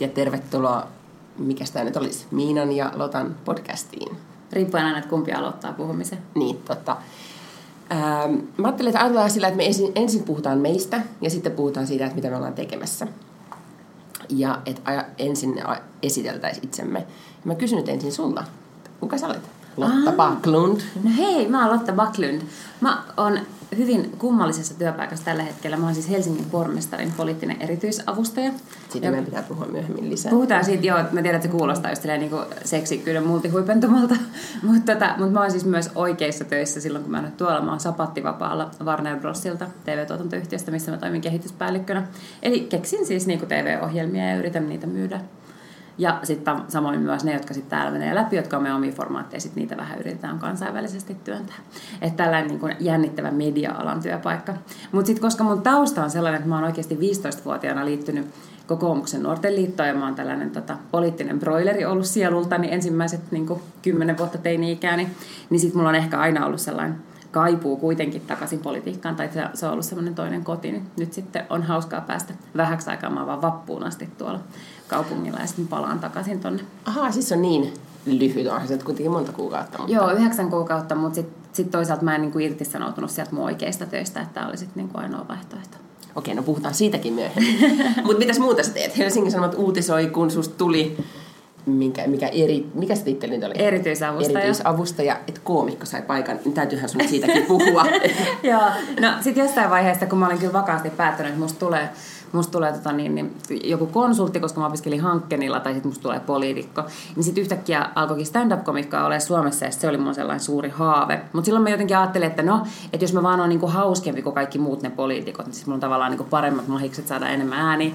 ja tervetuloa, mikä tämä nyt olisi, Miinan ja Lotan podcastiin. Riippuen aina, että kumpi aloittaa puhumisen. Niin, totta. Ähm, mä ajattelin, että ajatellaan sillä, että me ensin, ensin puhutaan meistä ja sitten puhutaan siitä, että mitä me ollaan tekemässä. Ja että ensin esiteltäisiin itsemme. Ja mä kysyn nyt ensin sulta, kuka sä olet? Lotta Backlund. No hei, mä oon Lotta Backlund. Mä oon hyvin kummallisessa työpaikassa tällä hetkellä. Mä oon siis Helsingin pormestarin poliittinen erityisavustaja. Siitä ja meidän pitää puhua myöhemmin lisää. Puhutaan siitä, joo. Mä tiedän, että se kuulostaa just niin kuin seksikkyyden multihuipentumalta. mutta tota, mut mä oon siis myös oikeissa töissä silloin, kun mä oon tuolla. Mä oon sapattivapaalla Warner Brosilta, TV-tuotantoyhtiöstä, missä mä toimin kehityspäällikkönä. Eli keksin siis niin kuin TV-ohjelmia ja yritän niitä myydä ja sitten samoin myös ne, jotka sitten täällä menee läpi, jotka on meidän omia formaatteja, sitten niitä vähän yritetään kansainvälisesti työntää. Että tällainen niin kuin jännittävä media-alan työpaikka. Mutta sitten koska mun tausta on sellainen, että mä oon oikeasti 15-vuotiaana liittynyt kokoomuksen nuorten liittoon ja mä oon tällainen tota, poliittinen broileri ollut sielultani ensimmäiset niin kuin, 10 vuotta teini-ikääni, niin sitten mulla on ehkä aina ollut sellainen kaipuu kuitenkin takaisin politiikkaan, tai se on ollut semmoinen toinen koti, niin nyt sitten on hauskaa päästä vähäksi aikaa, mä vaan vappuun asti tuolla kaupungilla ja sitten palaan takaisin tonne. Ahaa, siis on niin lyhyt, onhan se kuitenkin monta kuukautta. Mutta... Joo, yhdeksän kuukautta, mutta sitten sit toisaalta mä en niin kuin irtisanoutunut sieltä mun oikeista töistä, että tämä oli sitten niin kuin ainoa vaihtoehto. Okei, no puhutaan siitäkin myöhemmin. mutta mitäs muuta sä teet? Helsingin Sanomat uutisoi, kun susta tuli minkä, mikä, eri, mikä se titteli nyt oli? Erityisavustaja. Erityisavustaja, että koomikko sai paikan, niin täytyyhän sun siitäkin puhua. Joo, no sitten jossain vaiheessa, kun mä olin kyllä vakaasti päättänyt, että musta tulee musta tulee tota, niin, niin, joku konsultti, koska mä opiskelin hankkenilla, tai sitten musta tulee poliitikko. Niin sitten yhtäkkiä alkoikin stand-up-komikkaa ole Suomessa, ja se oli mun sellainen suuri haave. Mutta silloin mä jotenkin ajattelin, että no, että jos mä vaan oon niinku hauskempi kuin kaikki muut ne poliitikot, niin siis mulla on tavallaan niinku paremmat mahikset saada enemmän ääniä.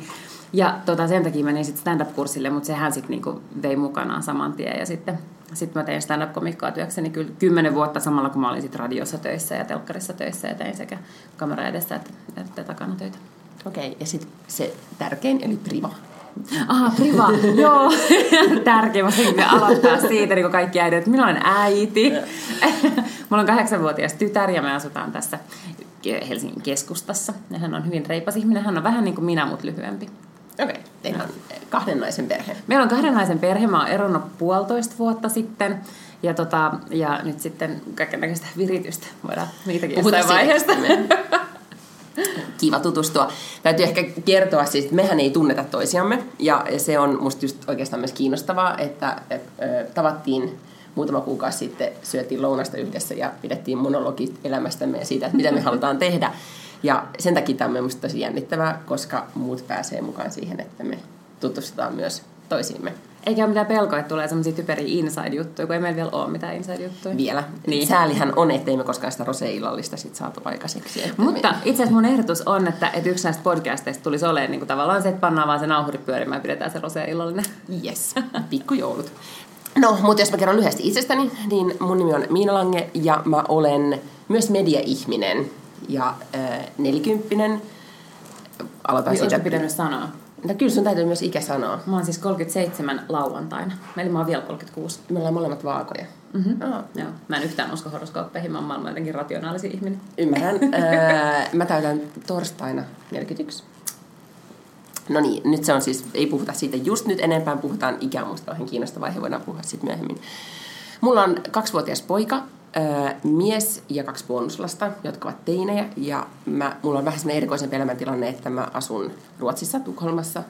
Ja tota, sen takia menin sitten stand-up-kurssille, mutta sehän sitten niinku vei mukanaan saman tien. Ja sitten sit mä tein stand-up-komikkaa työkseni kyllä kymmenen vuotta samalla, kun mä olin sitten radiossa töissä ja telkkarissa töissä ja tein sekä kamera edessä että, että takana töitä. Okei, okay, ja sitten se tärkein, eli priva. Aha, priva, joo. Tärkein, mä aloittaa siitä, niin kuin kaikki äidit, että minä olen äiti. Mulla on kahdeksanvuotias tytär ja me asutaan tässä Helsingin keskustassa. Ja hän on hyvin reipas ihminen. Hän on vähän niin kuin minä, mutta lyhyempi. Okei, okay. teillä on kahden naisen perhe. Meillä on kahden naisen perhe. Mä oon eronnut puolitoista vuotta sitten. Ja, tota, ja nyt sitten kaikenlaista viritystä voidaan niitäkin jossain vaiheesta. kiva tutustua. Täytyy ehkä kertoa siis, että mehän ei tunneta toisiamme, ja se on musta just oikeastaan myös kiinnostavaa, että, että tavattiin muutama kuukausi sitten, syötiin lounasta yhdessä ja pidettiin monologit elämästämme ja siitä, että mitä me halutaan tehdä. Ja sen takia tämä on minusta tosi jännittävää, koska muut pääsee mukaan siihen, että me tutustutaan myös toisiimme. Eikä ole mitään pelkoa, että tulee semmoisia typeriä inside-juttuja, kun ei meillä vielä ole mitään inside-juttuja. Vielä. Niin. Säälihän on, ettei me koskaan sitä roseillallista sit saatu aikaiseksi. Mutta me... itse asiassa mun ehdotus on, että, että yksi näistä podcasteista tulisi olemaan niin kuin tavallaan se, että pannaan vaan se nauhuri pyörimään ja pidetään se roseillallinen. Yes, pikkujoulut. No, mutta jos mä kerron lyhyesti itsestäni, niin mun nimi on Miina Lange ja mä olen myös mediaihminen ja äh, nelikymppinen. Aloitan niin, siitä. pitänyt sanoa? No kyllä sun täytyy myös ikä sanoa. Mä oon siis 37 lauantaina. Eli mä oon vielä 36. Me ollaan molemmat vaakoja. Mm-hmm. Oh. Joo. Mä en yhtään usko horoskooppeihin, mä oon maailman jotenkin rationaalisi ihminen. Ymmärrän. öö, mä täytän torstaina 41. No niin, nyt se on siis, ei puhuta siitä just nyt enempää, puhutaan ikään musta vähän kiinnostava vaihe, voidaan puhua sitten myöhemmin. Mulla on kaksivuotias poika, mies ja kaksi bonuslasta, jotka ovat teinejä. Ja mä, mulla on vähän sellainen erikoisempi elämäntilanne, että mä asun Ruotsissa, Tukholmassa.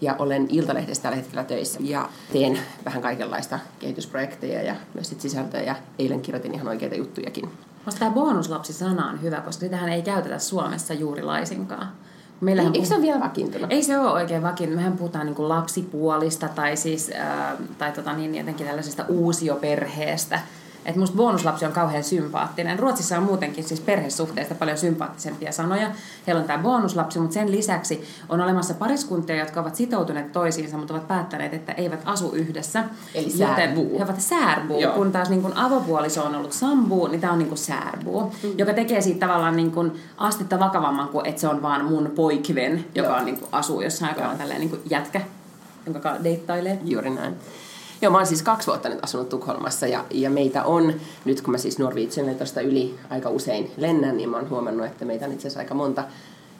Ja olen Iltalehdessä tällä hetkellä töissä ja teen vähän kaikenlaista kehitysprojekteja ja myös sit sisältöä. Ja eilen kirjoitin ihan oikeita juttujakin. Musta tämä bonuslapsi-sana on hyvä, koska sitähän ei käytetä Suomessa juuri laisinkaan. Meillähän Eikö se ole vielä vakiintunut? Ei se ole oikein vakiintunut. Mehän puhutaan niin lapsipuolista tai, siis, äh, tai tota niin, jotenkin tällaisesta uusioperheestä. Et musta bonuslapsi on kauhean sympaattinen. Ruotsissa on muutenkin siis perhesuhteista paljon sympaattisempia sanoja. Heillä on tämä bonuslapsi, mutta sen lisäksi on olemassa pariskuntia, jotka ovat sitoutuneet toisiinsa, mutta ovat päättäneet, että eivät asu yhdessä. Eli säärbuu. He ovat säärbuu. Joo. Kun taas niin kun avopuoliso on ollut sambuu, niin tämä on niin säärbuu. Mm. Joka tekee siitä tavallaan niin kuin astetta vakavamman kuin, että se on vaan mun poikven, joka on niin asuu jossain, joka on tällainen niin jätkä, jonka deittailee. Juuri näin. Joo, mä oon siis kaksi vuotta nyt asunut Tukholmassa ja, ja meitä on, nyt kun mä siis Norwegianille tuosta yli aika usein lennän, niin mä oon huomannut, että meitä on itse asiassa aika monta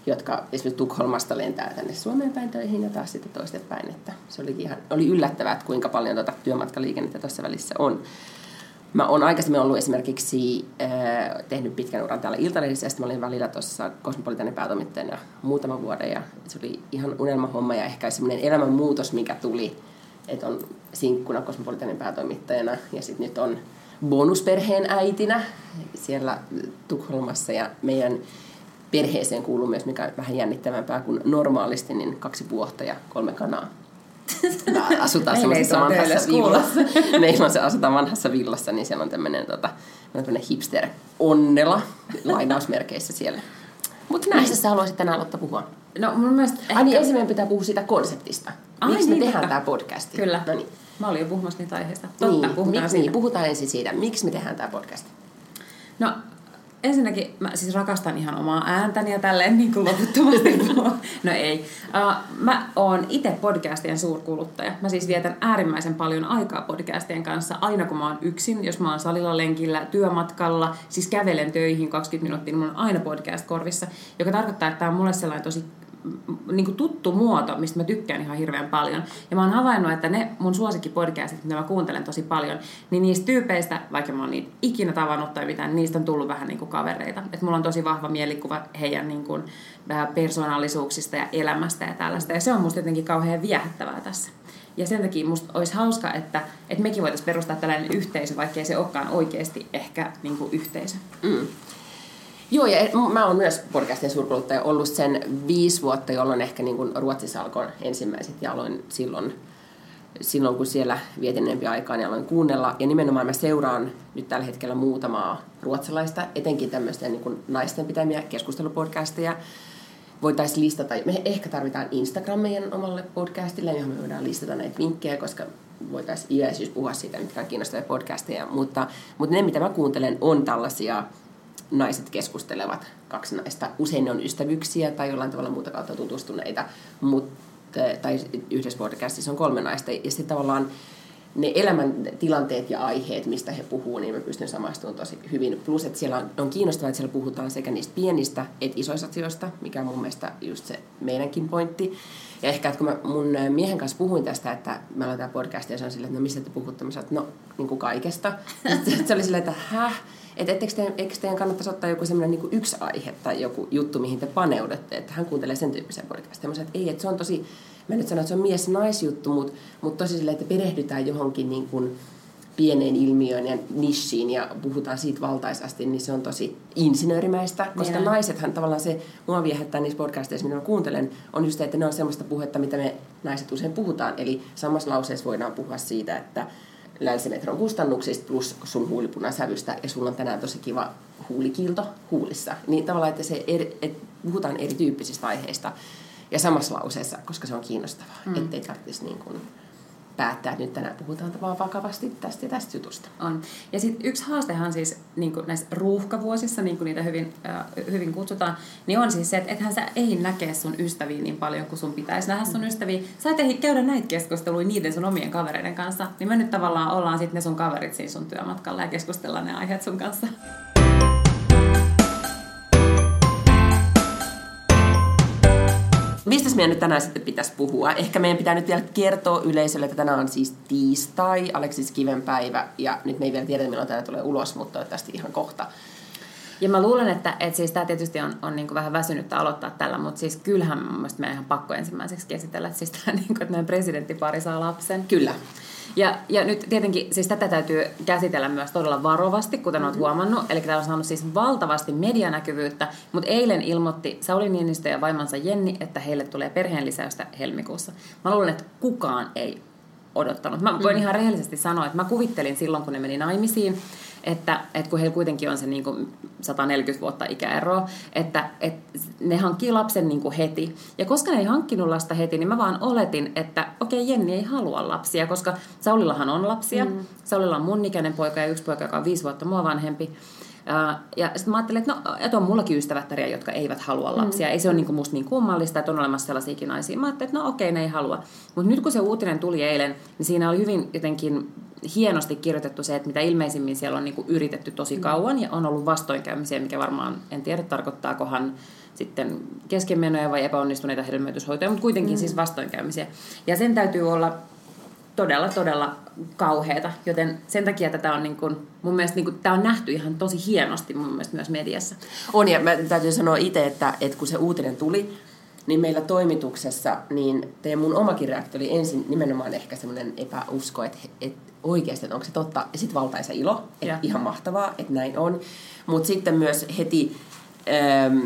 jotka esimerkiksi Tukholmasta lentää tänne Suomeen päin töihin ja taas sitten toistepäin. Että se oli, ihan, oli yllättävää, että kuinka paljon tuota työmatkaliikennettä tuossa välissä on. Mä oon aikaisemmin ollut esimerkiksi äh, tehnyt pitkän uran täällä Iltalehdissä, ja mä olin välillä tuossa kosmopolitainen päätoimittajana muutaman vuoden, ja se oli ihan unelmahomma ja ehkä semmoinen elämänmuutos, mikä tuli, että on sinkkuna kosmopolitainen päätoimittajana, ja sitten nyt on bonusperheen äitinä siellä Tukholmassa, ja meidän perheeseen kuuluu myös, mikä on vähän jännittävämpää kuin normaalisti, niin kaksi puohta ja kolme kanaa. asutaan semmoisessa vanhassa villassa. Meillä on se asutaan vanhassa villassa, niin siellä on tämmöinen tota, hipster onnela lainausmerkeissä siellä. Mutta näistä sä haluaisit tänään aloittaa puhua? No mun mielestä... Ehkä... Ai niin, ensimmäinen pitää puhua siitä konseptista. Ai, Miksi niin, me tehdään tämä podcasti? Kyllä. No niin. Mä olin jo puhumassa niitä aiheista. Totta, niin, puhutaan miksi, Niin, puhutaan ensin siitä. Miksi me tehdään tämä podcast? No ensinnäkin mä siis rakastan ihan omaa ääntäni ja tälleen niin kuin loputtomasti. no ei. Uh, mä oon itse podcastien suurkuluttaja. Mä siis vietän äärimmäisen paljon aikaa podcastien kanssa aina kun mä oon yksin. Jos mä oon salilla lenkillä, työmatkalla, siis kävelen töihin 20 minuuttia, niin mulla on aina podcast korvissa. Joka tarkoittaa, että tämä on mulle sellainen tosi niin kuin tuttu muoto, mistä mä tykkään ihan hirveän paljon. Ja mä oon havainnut, että ne mun suosikkipodcastit, mitä mä kuuntelen tosi paljon, niin niistä tyypeistä, vaikka mä oon niitä ikinä tavannut tai mitään, niistä on tullut vähän niin kuin kavereita. Että mulla on tosi vahva mielikuva heidän niin kuin, persoonallisuuksista ja elämästä ja tällaista. Ja se on musta jotenkin kauhean viehättävää tässä. Ja sen takia musta olisi hauska, että, että mekin voitaisiin perustaa tällainen yhteisö, vaikkei se olekaan oikeasti ehkä niin kuin yhteisö. Mm. Joo, ja mä oon myös podcastin suurkuluttaja ollut sen viisi vuotta, jolloin ehkä niin kuin Ruotsissa alkoi ensimmäiset ja aloin silloin, silloin, kun siellä vietin enempi aikaa, niin aloin kuunnella. Ja nimenomaan mä seuraan nyt tällä hetkellä muutamaa ruotsalaista, etenkin tämmöistä niin kuin naisten pitämiä keskustelupodcasteja. Voitaisiin listata, me ehkä tarvitaan Instagram meidän omalle podcastille, johon me voidaan listata näitä vinkkejä, koska voitaisiin iäisyys puhua siitä, mitkä on kiinnostavia podcasteja. Mutta, mutta ne, mitä mä kuuntelen, on tällaisia naiset keskustelevat, kaksi naista. Usein ne on ystävyksiä tai jollain tavalla muuta kautta tutustuneita, mutta, tai yhdessä podcastissa on kolme naista. Ja sitten tavallaan ne elämäntilanteet ja aiheet, mistä he puhuu, niin mä pystyn samastumaan tosi hyvin. Plus, että siellä on, kiinnostavaa, että siellä puhutaan sekä niistä pienistä että isoista asioista, mikä on mun mielestä just se meidänkin pointti. Ja ehkä, että kun mä mun miehen kanssa puhuin tästä, että mä aloin tämä podcast ja se on silleen, että no mistä te puhutte? Mä sanoin, että no niin kuin kaikesta. Sitten se oli silleen, että häh? Että etteikö teidän, eikö teidän kannattaisi ottaa joku semmoinen niin yksi aihe tai joku juttu, mihin te paneudutte, että hän kuuntelee sen tyyppisen podcastin. Mä sanoin, että ei, että se on tosi, mä nyt sanon, että se on mies-naisjuttu, mutta, mutta tosi silleen, että perehdytään johonkin niin kuin pieneen ilmiöön ja nishiin ja puhutaan siitä valtaisasti, niin se on tosi insinöörimäistä, koska yeah. naisethan tavallaan se, mua viehättää niissä podcasteissa, mitä mä kuuntelen, on just se, että ne on semmoista puhetta, mitä me naiset usein puhutaan. Eli samassa lauseessa voidaan puhua siitä, että länsimetron kustannuksista plus sun huulipunasävystä ja sulla on tänään tosi kiva huulikiilto huulissa. Niin tavallaan, että se eri, et puhutaan erityyppisistä aiheista ja samassa lauseessa, koska se on kiinnostavaa, mm. ettei tarvitsisi niin kuin päättää, että nyt tänään puhutaan vaan vakavasti tästä ja tästä jutusta. On. Ja sitten yksi haastehan siis niin kuin näissä ruuhkavuosissa, niin kuin niitä hyvin, äh, hyvin kutsutaan, niin on siis se, että ethän sä ei näkee sun ystäviä niin paljon kuin sun pitäisi nähdä sun ystäviä. Sä et ehdi käydä näitä keskusteluja niiden sun omien kavereiden kanssa. Niin me nyt tavallaan ollaan sitten ne sun kaverit siinä sun työmatkalla ja keskustellaan ne aiheet sun kanssa. Mistä meidän nyt tänään sitten pitäisi puhua? Ehkä meidän pitää nyt vielä kertoa yleisölle, että tänään on siis tiistai, Aleksis Kiven päivä, ja nyt me ei vielä tiedä, milloin tämä tulee ulos, mutta toivottavasti ihan kohta. Ja mä luulen, että, että siis tämä tietysti on, on niin vähän väsynyttä aloittaa tällä, mutta siis kyllähän mun mielestä meidän ihan pakko ensimmäiseksi käsitellä, että, siis tämä, niin kuin, että meidän presidenttipari saa lapsen. Kyllä. Ja, ja nyt tietenkin siis tätä täytyy käsitellä myös todella varovasti, kuten olet mm-hmm. huomannut. Eli tämä on saanut siis valtavasti medianäkyvyyttä, mutta eilen ilmoitti Sauli Niinistö ja vaimansa Jenni, että heille tulee perheenlisäystä helmikuussa. Mä luulen, että kukaan ei odottanut. Mä voin mm-hmm. ihan rehellisesti sanoa, että mä kuvittelin silloin, kun ne meni naimisiin, että, että kun heillä kuitenkin on se niin kuin 140 vuotta ikäero, että, että ne hankkii lapsen niin kuin heti. Ja koska ne ei hankkinut lasta heti, niin mä vaan oletin, että okei, okay, Jenni ei halua lapsia, koska Saulillahan on lapsia. Mm. Saulilla on mun ikäinen poika ja yksi poika, joka on viisi vuotta mua vanhempi. Ja sitten mä ajattelin, että, no, että on mullakin ystävättäriä, jotka eivät halua lapsia. Mm. Ei se ole niinku musta niin kummallista, että on olemassa sellaisiakin naisia. Mä ajattelin, että no okei, ne ei halua. Mutta nyt kun se uutinen tuli eilen, niin siinä oli hyvin jotenkin hienosti kirjoitettu se, että mitä ilmeisimmin siellä on niin kuin yritetty tosi mm. kauan ja on ollut vastoinkäymisiä, mikä varmaan, en tiedä tarkoittaakohan sitten keskenmenoja vai epäonnistuneita hedelmöityshoitoja, mutta kuitenkin mm. siis vastoinkäymisiä. Ja sen täytyy olla todella, todella kauheata, joten sen takia tätä on niin kuin, mun mielestä niin kuin, tämä on nähty ihan tosi hienosti mun mielestä myös mediassa. On ja mä täytyy sanoa itse, että, että kun se uutinen tuli, niin meillä toimituksessa, niin teidän mun omakin reaktio oli ensin nimenomaan ehkä semmoinen epäusko, että, että oikeasti, että onko se totta, ja sitten valtaisa ilo, että ihan mahtavaa, että näin on. Mutta sitten myös heti, ähm,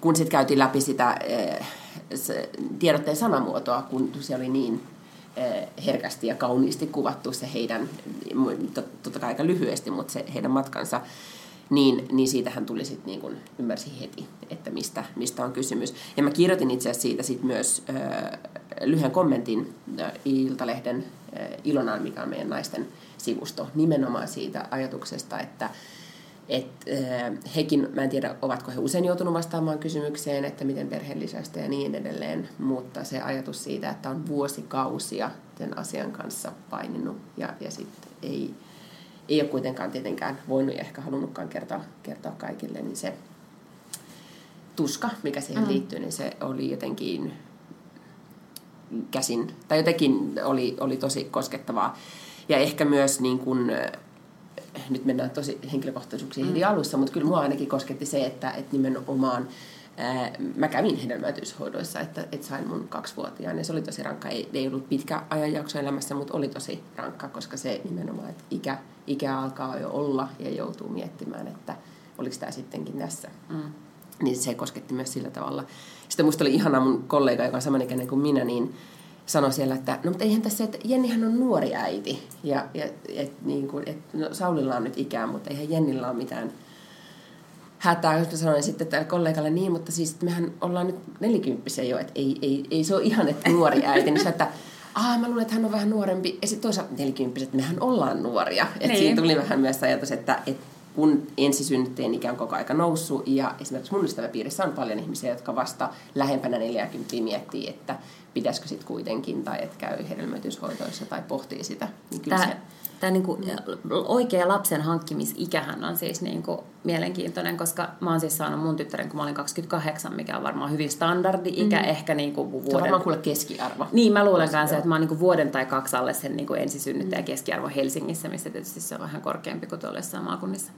kun sitten käytiin läpi sitä äh, tiedotteen sanamuotoa, kun se oli niin äh, herkästi ja kauniisti kuvattu se heidän, totta kai aika lyhyesti, mutta se heidän matkansa, niin, niin siitähän tuli sitten niin kuin, ymmärsi heti, että mistä, mistä on kysymys. Ja mä kirjoitin itse asiassa siitä sit myös äh, lyhyen kommentin äh, Iltalehden äh, Ilonaan, mikä on meidän naisten sivusto, nimenomaan siitä ajatuksesta, että et, äh, hekin, mä en tiedä, ovatko he usein joutunut vastaamaan kysymykseen, että miten perheen lisäystä ja niin edelleen, mutta se ajatus siitä, että on vuosikausia sen asian kanssa paininut ja, ja sitten ei, ei ole kuitenkaan tietenkään voinut ja ehkä halunnutkaan kertoa, kertoa kaikille, niin se tuska, mikä siihen mm. liittyy, niin se oli jotenkin käsin, tai jotenkin oli, oli tosi koskettavaa. Ja ehkä myös niin kuin, nyt mennään tosi henkilökohtaisuuksiin mm. alussa, mutta kyllä mua ainakin kosketti se, että, että nimenomaan ää, mä kävin hedelmöityshoidoissa, että, että sain mun kaksivuotiaan ja se oli tosi rankka. Ei, ei ollut pitkä ajanjakso elämässä, mutta oli tosi rankka, koska se nimenomaan, että ikä, ikä alkaa jo olla ja joutuu miettimään, että oliko tämä sittenkin tässä. Mm. Niin se kosketti myös sillä tavalla. Sitten musta oli ihana mun kollega, joka on samanikäinen kuin minä, niin sanoi siellä, että no mutta eihän tässä, että Jennihän on nuori äiti. Ja, ja et, niin kuin, et, no, Saulilla on nyt ikää, mutta eihän Jennillä ole mitään hätää. Jos mä sanoin sitten tälle kollegalle niin, mutta siis että mehän ollaan nyt nelikymppisiä jo, että ei, ei, ei se ole ihan, että nuori äiti. Niin se, että Aa, mä luulen, että hän on vähän nuorempi. Ja sitten toisaalta nelikymppiset, mehän ollaan nuoria. Että niin. siinä tuli vähän myös ajatus, että, että kun ensisynnyttäjien ikä on koko aika noussut ja esimerkiksi mun ystäväpiirissä on paljon ihmisiä, jotka vasta lähempänä 40 miettii, että pitäisikö sitten kuitenkin tai että käy hedelmöityshoitoissa tai pohtii sitä. Niin kyllä Tämä, se... tämä niin kuin, oikea lapsen hankkimisikähän on siis niin kuin mielenkiintoinen, koska mä oon siis saanut mun tyttären, kun mä olin 28, mikä on varmaan hyvin standardi-ikä, mm. ehkä niin kuin vuoden... Se on varmaan kuule keskiarvo. Niin, mä luulen kanssa, että mä oon niin kuin vuoden tai kaksi alle sen niin kuin ensisynnyttäjä mm. keskiarvo Helsingissä, missä tietysti se on vähän korkeampi kuin tuolla jossain maakunnissa.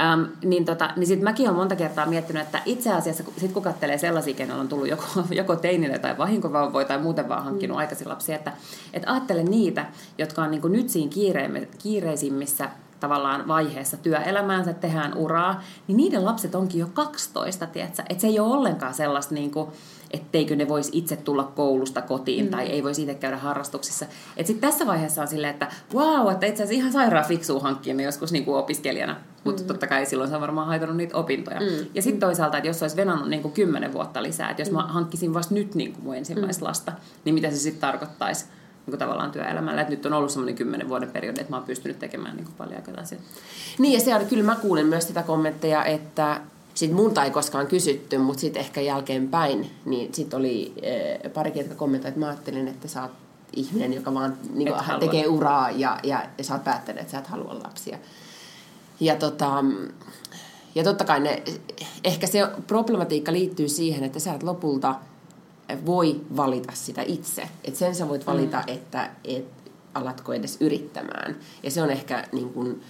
Ähm, niin tota, niin sit mäkin olen monta kertaa miettinyt, että itse asiassa sit kun katselee sellaisia, kenellä on tullut joko, joko teinille tai vahinkovauvoja tai muuten vaan hankkinut mm. aikaisin lapsia, että, että ajattele niitä, jotka on niin kuin nyt siinä kiireisimmissä tavallaan vaiheessa työelämäänsä, tehdään uraa, niin niiden lapset onkin jo 12, tiedätkö? Että se ei ole ollenkaan sellaista, niin kuin, etteikö ne voisi itse tulla koulusta kotiin mm. tai ei voisi itse käydä harrastuksissa. Että sitten tässä vaiheessa on silleen, että wow, että itse asiassa ihan sairaan fiksuu hankkia ne joskus niin kuin opiskelijana. Mutta mm. totta kai silloin se on varmaan haitannut niitä opintoja. Mm. Ja sitten toisaalta, että jos se olisi venannut niin kuin 10 vuotta lisää, että jos mm. mä hankkisin vasta nyt niin kuin mun ensimmäistä mm. lasta, niin mitä se sitten tarkoittaisi? Niin tavallaan työelämällä. Että nyt on ollut semmoinen kymmenen vuoden periodi, että mä oon pystynyt tekemään niin kuin paljon asioita. Niin ja se on, kyllä mä kuulen myös sitä kommentteja, että sitten multa ei koskaan kysytty, mutta sitten ehkä jälkeenpäin, niin sitten oli äh, pari jotka kommentoivat, että mä ajattelin, että sä oot ihminen, joka vaan niin kuin, tekee uraa ja, ja, ja sä oot päättänyt, että sä et halua lapsia. Ja, tota, ja totta kai ne, ehkä se problematiikka liittyy siihen, että sä et lopulta – voi valita sitä itse. Et sen sä voit valita, mm. että et alatko edes yrittämään. Ja se on ehkä niin kun,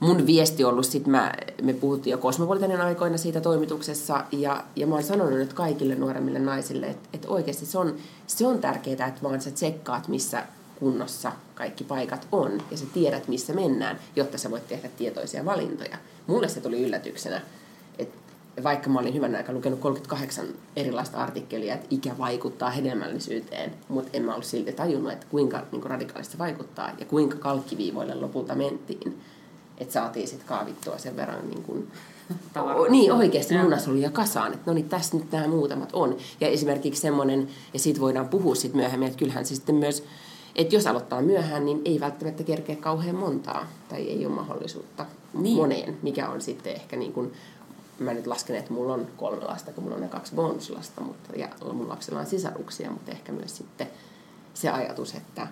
mun viesti ollut, sit mä, me puhuttiin jo kosmopolitanin aikoina siitä toimituksessa, ja, ja mä oon sanonut nyt kaikille nuoremmille naisille, että, että oikeasti se on, se on tärkeää, että vaan sä tsekkaat, missä kunnossa kaikki paikat on, ja sä tiedät, missä mennään, jotta sä voit tehdä tietoisia valintoja. Mulle se tuli yllätyksenä, vaikka mä olin hyvän aikaa lukenut 38 erilaista artikkelia, että ikä vaikuttaa hedelmällisyyteen, mutta en mä ollut silti tajunnut, että kuinka niin kuin radikaalisesti se vaikuttaa ja kuinka kalkkiviivoille lopulta mentiin. Että saatiin sitten kaavittua sen verran niin kuin, O, niin, oikeasti jo kasaan, että no niin, tässä nyt nämä muutamat on. Ja esimerkiksi semmoinen, ja siitä voidaan puhua sitten myöhemmin, että kyllähän se sitten myös, että jos aloittaa myöhään, niin ei välttämättä kerkeä kauhean montaa, tai ei ole mahdollisuutta niin. moneen, mikä on sitten ehkä niin kuin mä nyt lasken, että mulla on kolme lasta, kun mulla on ne kaksi bonuslasta, mutta, ja mun lapsella on sisaruksia, mutta ehkä myös sitten se ajatus, että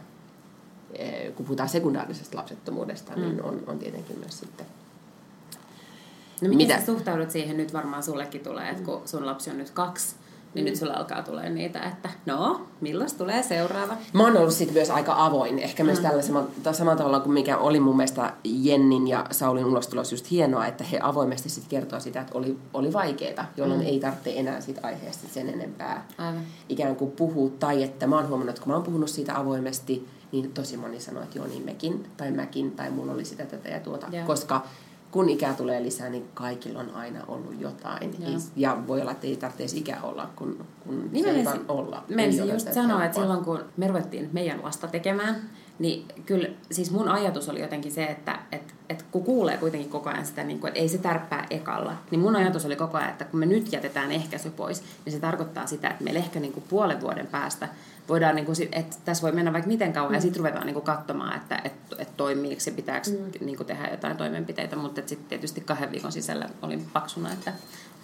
eh, kun puhutaan sekundaarisesta lapsettomuudesta, mm. niin on, on tietenkin myös sitten No miten Mitä? sä suhtaudut siihen nyt varmaan sullekin tulee, että kun sun lapsi on nyt kaksi, niin mm. nyt sulla alkaa tulee niitä, että no, milloin tulee seuraava? Mä oon ollut sitten myös aika avoin, ehkä myös mm. tällä samalla, samalla tavalla kuin mikä oli mun mielestä Jennin ja Saulin ulostulos just hienoa, että he avoimesti sitten kertoo sitä, että oli, oli vaikeaa, jolloin mm. ei tarvitse enää siitä aiheesta sen enempää Aivan. ikään kuin puhua. Tai että mä oon huomannut, että kun mä oon puhunut siitä avoimesti, niin tosi moni sanoo, että joo niin mekin, tai mäkin, tai mulla oli sitä tätä ja tuota, yeah. koska kun ikää tulee lisää, niin kaikilla on aina ollut jotain. Ei, ja voi olla, että ei tarvitse ikä olla, kun, kun niin se ei vaan olla. Menisin just sanoa, että silloin kun me ruvettiin meidän lasta tekemään, niin kyllä siis mun ajatus oli jotenkin se, että et, et kun kuulee kuitenkin koko ajan sitä, niin kuin, että ei se tärppää ekalla, niin mun ajatus oli koko ajan, että kun me nyt jätetään ehkäisy pois, niin se tarkoittaa sitä, että meillä ehkä niin kuin puolen vuoden päästä voidaan, niin kuin, että tässä voi mennä vaikka miten kauan mm. ja sitten ruvetaan niin kuin katsomaan, että, että, että toimiiko se, pitääkö mm. niin kuin tehdä jotain toimenpiteitä, mutta sitten tietysti kahden viikon sisällä olin paksuna, että,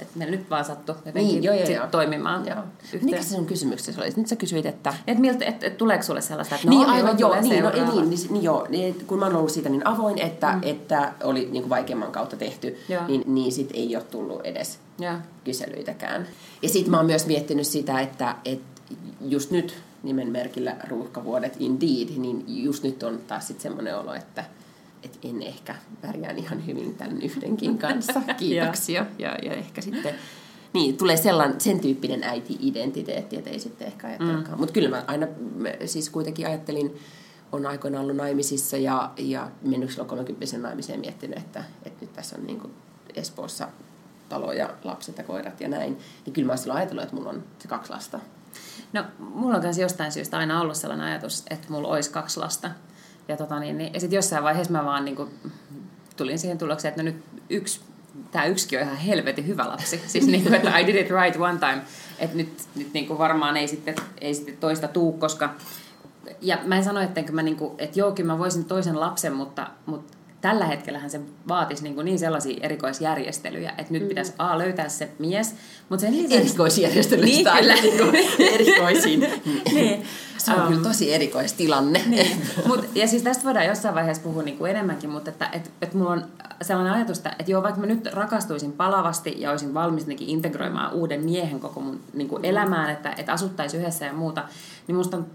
että meillä nyt vaan sattui jotenkin niin, joo, joo, joo. toimimaan. Joo. Mikä se sun kysymyksessä oli? Nyt sä kysyit, että... Et miltä, et, et, tuleeko sulle sellaista, että no, niin, aivan, joo, niin, no, niin, niin, niin, joo, niin, kun mä oon ollut siitä niin avoin, että, mm. että oli niin kuin vaikeamman kautta tehty, joo. niin, niin sit ei ole tullut edes joo. kyselyitäkään. Ja sitten mä oon myös miettinyt sitä, että, että just nyt nimenmerkillä ruuhkavuodet indeed, niin just nyt on taas sitten semmoinen olo, että et en ehkä pärjään ihan hyvin tämän yhdenkin kanssa. Kiitoksia. ja, ja ehkä sitten niin, tulee sellan, sen tyyppinen äiti-identiteetti, että ei sitten ehkä ajattelekaan. Mm. Mutta kyllä mä aina siis kuitenkin ajattelin, on aikoina ollut naimisissa ja, ja mennyt silloin 30 naimisiin miettinyt, että, että nyt tässä on niin kuin Espoossa talo ja lapset ja koirat ja näin. Niin kyllä mä silloin ajatellut, että mulla on se kaksi lasta. No, mulla on myös jostain syystä aina ollut sellainen ajatus, että mulla olisi kaksi lasta. Ja, tota, niin, niin, ja sitten jossain vaiheessa mä vaan niin kuin, tulin siihen tulokseen, että no nyt yksi, tämä yksikin on ihan helvetin hyvä lapsi. Siis niin kuin, että I did it right one time. Että nyt, nyt niin kuin varmaan ei sitten, ei sitten toista tuu, koska... Ja mä en sano, että, mä niin kuin, että joo, kyllä mä voisin toisen lapsen, mutta, mutta tällä hetkellähän se vaatisi niin, niin sellaisia erikoisjärjestelyjä, että nyt mm. pitäisi A löytää se mies, mutta sen lisäksi... Erikoisjärjestelyistä niin, kyllä. Niin erikoisin. niin. Se on um, kyllä tosi erikoistilanne. Niin. Mut, ja siis tästä voidaan jossain vaiheessa puhua niin kuin enemmänkin, mutta että, et, et mulla on sellainen ajatus, että, että joo, vaikka mä nyt rakastuisin palavasti ja olisin valmis integroimaan uuden miehen koko mun niin kuin elämään, että, että asuttaisiin yhdessä ja muuta, niin musta on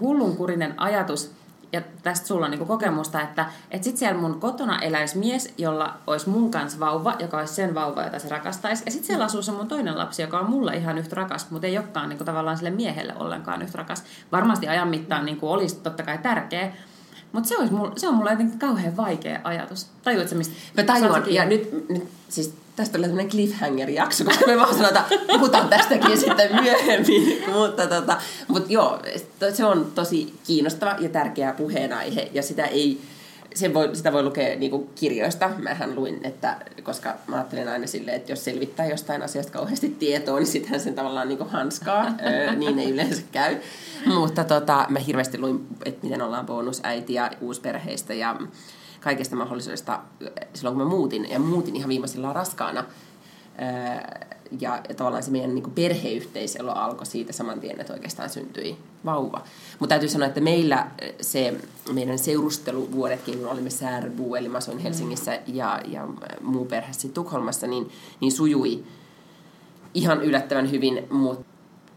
hullunkurinen ajatus, ja tästä sulla on niinku kokemusta, että et sit siellä mun kotona eläisi mies, jolla olisi mun kanssa vauva, joka olisi sen vauva, jota se rakastaisi. Ja sitten siellä asuu se mun toinen lapsi, joka on mulle ihan yhtä rakas, mutta ei olekaan niinku tavallaan sille miehelle ollenkaan yhtä rakas. Varmasti ajan mittaan niinku olisi totta kai tärkeä, mutta se, se on mulle jotenkin kauhean vaikea ajatus. Tajuatko mistä? Mä tajuan, ja nyt, nyt siis tästä tulee tämmöinen cliffhanger-jakso, koska me vaan sanotaan, puhutaan tästäkin sitten myöhemmin. mutta, tota, mutta joo, se on tosi kiinnostava ja tärkeä puheenaihe, ja sitä ei, sen voi, sitä voi lukea niin kuin kirjoista. Mähän luin, että koska mä ajattelen aina silleen, että jos selvittää jostain asiasta kauheasti tietoa, niin sittenhän sen tavallaan niin kuin hanskaa. niin ei yleensä käy. Mutta tota, mä hirveästi luin, että miten ollaan bonusäiti ja uusperheistä ja kaikesta mahdollisesta silloin, kun mä muutin. Ja muutin ihan viimeisillä raskaana. Ja, ja tavallaan se meidän niin perheyhteiselo alkoi siitä saman tien, että oikeastaan syntyi vauva. Mutta täytyy sanoa, että meillä se meidän seurusteluvuodetkin, kun olimme Särbu, eli mä asuin Helsingissä ja, ja muu perhe Tukholmassa, niin, niin sujui ihan yllättävän hyvin, mutta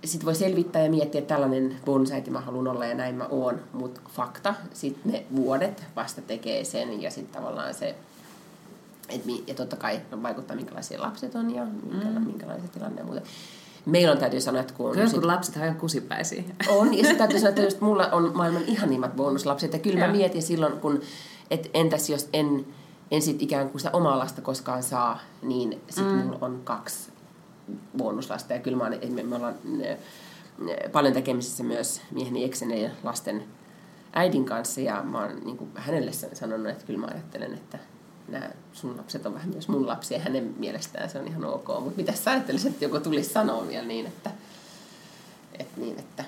sitten voi selvittää ja miettiä, että tällainen bonsaiti mä haluan olla ja näin mä oon, mutta fakta, sitten ne vuodet vasta tekee sen ja sitten tavallaan se, et, ja totta kai vaikuttaa minkälaisia lapset on ja minkäla, mm. minkälainen tilanne ja muuta. Meillä on täytyy sanoa, että kun. Kyllä sit... lapset on ihan kusipäisiä. On, ja sitten täytyy sanoa, että just mulla on maailman ihanimmat bonuslapset. Ja kyllä mä mietin silloin, kun, että entäs jos en, en sit ikään kuin sitä omaa lasta koskaan saa, niin sitten mm. mulla on kaksi bonuslasta. Ja kyllä mä me, me ollaan ne, ne, paljon tekemisissä myös mieheni eksen ja lasten äidin kanssa. Ja mä oon niin kuin hänelle sanonut, että kyllä mä ajattelen, että nämä sun lapset on vähän myös mun lapsia. Hänen mielestään se on ihan ok. Mutta mitä sä ajattelisit, että joku tulisi sanoa vielä niin, että, että, niin, että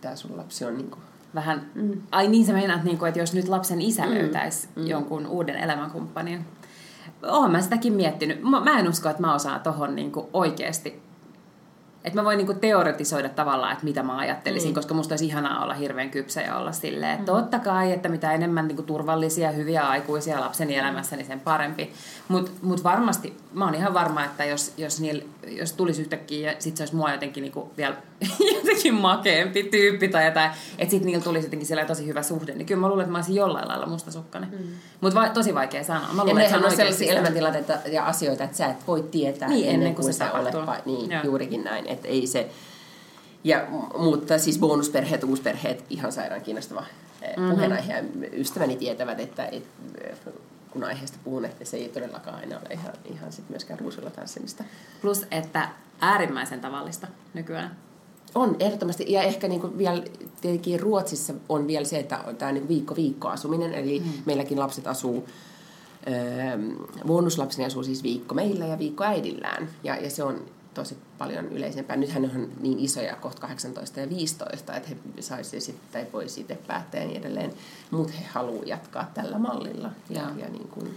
tämä sun lapsi on niin kuin vähän, mm. ai niin sä meinaat, niin kuin, että jos nyt lapsen isä mm. löytäisi mm. jonkun uuden elämänkumppanin, oon mä sitäkin miettinyt. Mä, en usko, että mä osaan tohon niin oikeasti että mä voin niinku teoretisoida tavallaan, että mitä mä ajattelisin, Niin. koska musta olisi ihanaa olla hirveän kypsä ja olla silleen, että totta kai, että mitä enemmän niinku turvallisia, hyviä aikuisia lapsen elämässä, niin sen parempi. Mutta mut varmasti, mä oon ihan varma, että jos, jos, niil, jos tulisi yhtäkkiä ja sit se olisi mua jotenkin niinku vielä jotenkin makeampi tyyppi tai jotain, että sit niillä tulisi jotenkin siellä tosi hyvä suhde, niin kyllä mä luulen, että mä olisin jollain lailla mustasukkainen. Mm. Mutta va- tosi vaikea sanoa. Mä Ja luulen, että se nehän on sellaisia elämäntilanteita ja asioita, että sä et voi tietää Niin, ennen, ennen kuin, kuin se olet. Pa- niin, Joo. juurikin näin. Että ei se... Ja, mutta siis bonusperheet, uusperheet, ihan sairaan kiinnostava mm-hmm. puheenaihe. Ja Ystäväni tietävät, että et, kun aiheesta puhun, että se ei todellakaan aina ole ihan, ihan sit myöskään ruusulla tanssimista. Plus, että äärimmäisen tavallista nykyään. On, ehdottomasti. Ja ehkä niin kuin vielä tietenkin Ruotsissa on vielä se, että tämä niin viikko viikko asuminen, eli mm. meilläkin lapset asuu, öö, bonuslapseni asuu siis viikko meillä ja viikko äidillään. Ja, ja se on tosi paljon yleisempää. Nythän ne on niin isoja, kohta 18 ja 15, että he saisi sitten tai voisi itse päättää ja niin edelleen. Mutta he haluavat jatkaa tällä mallilla. Ja, Joo. ja niin kuin,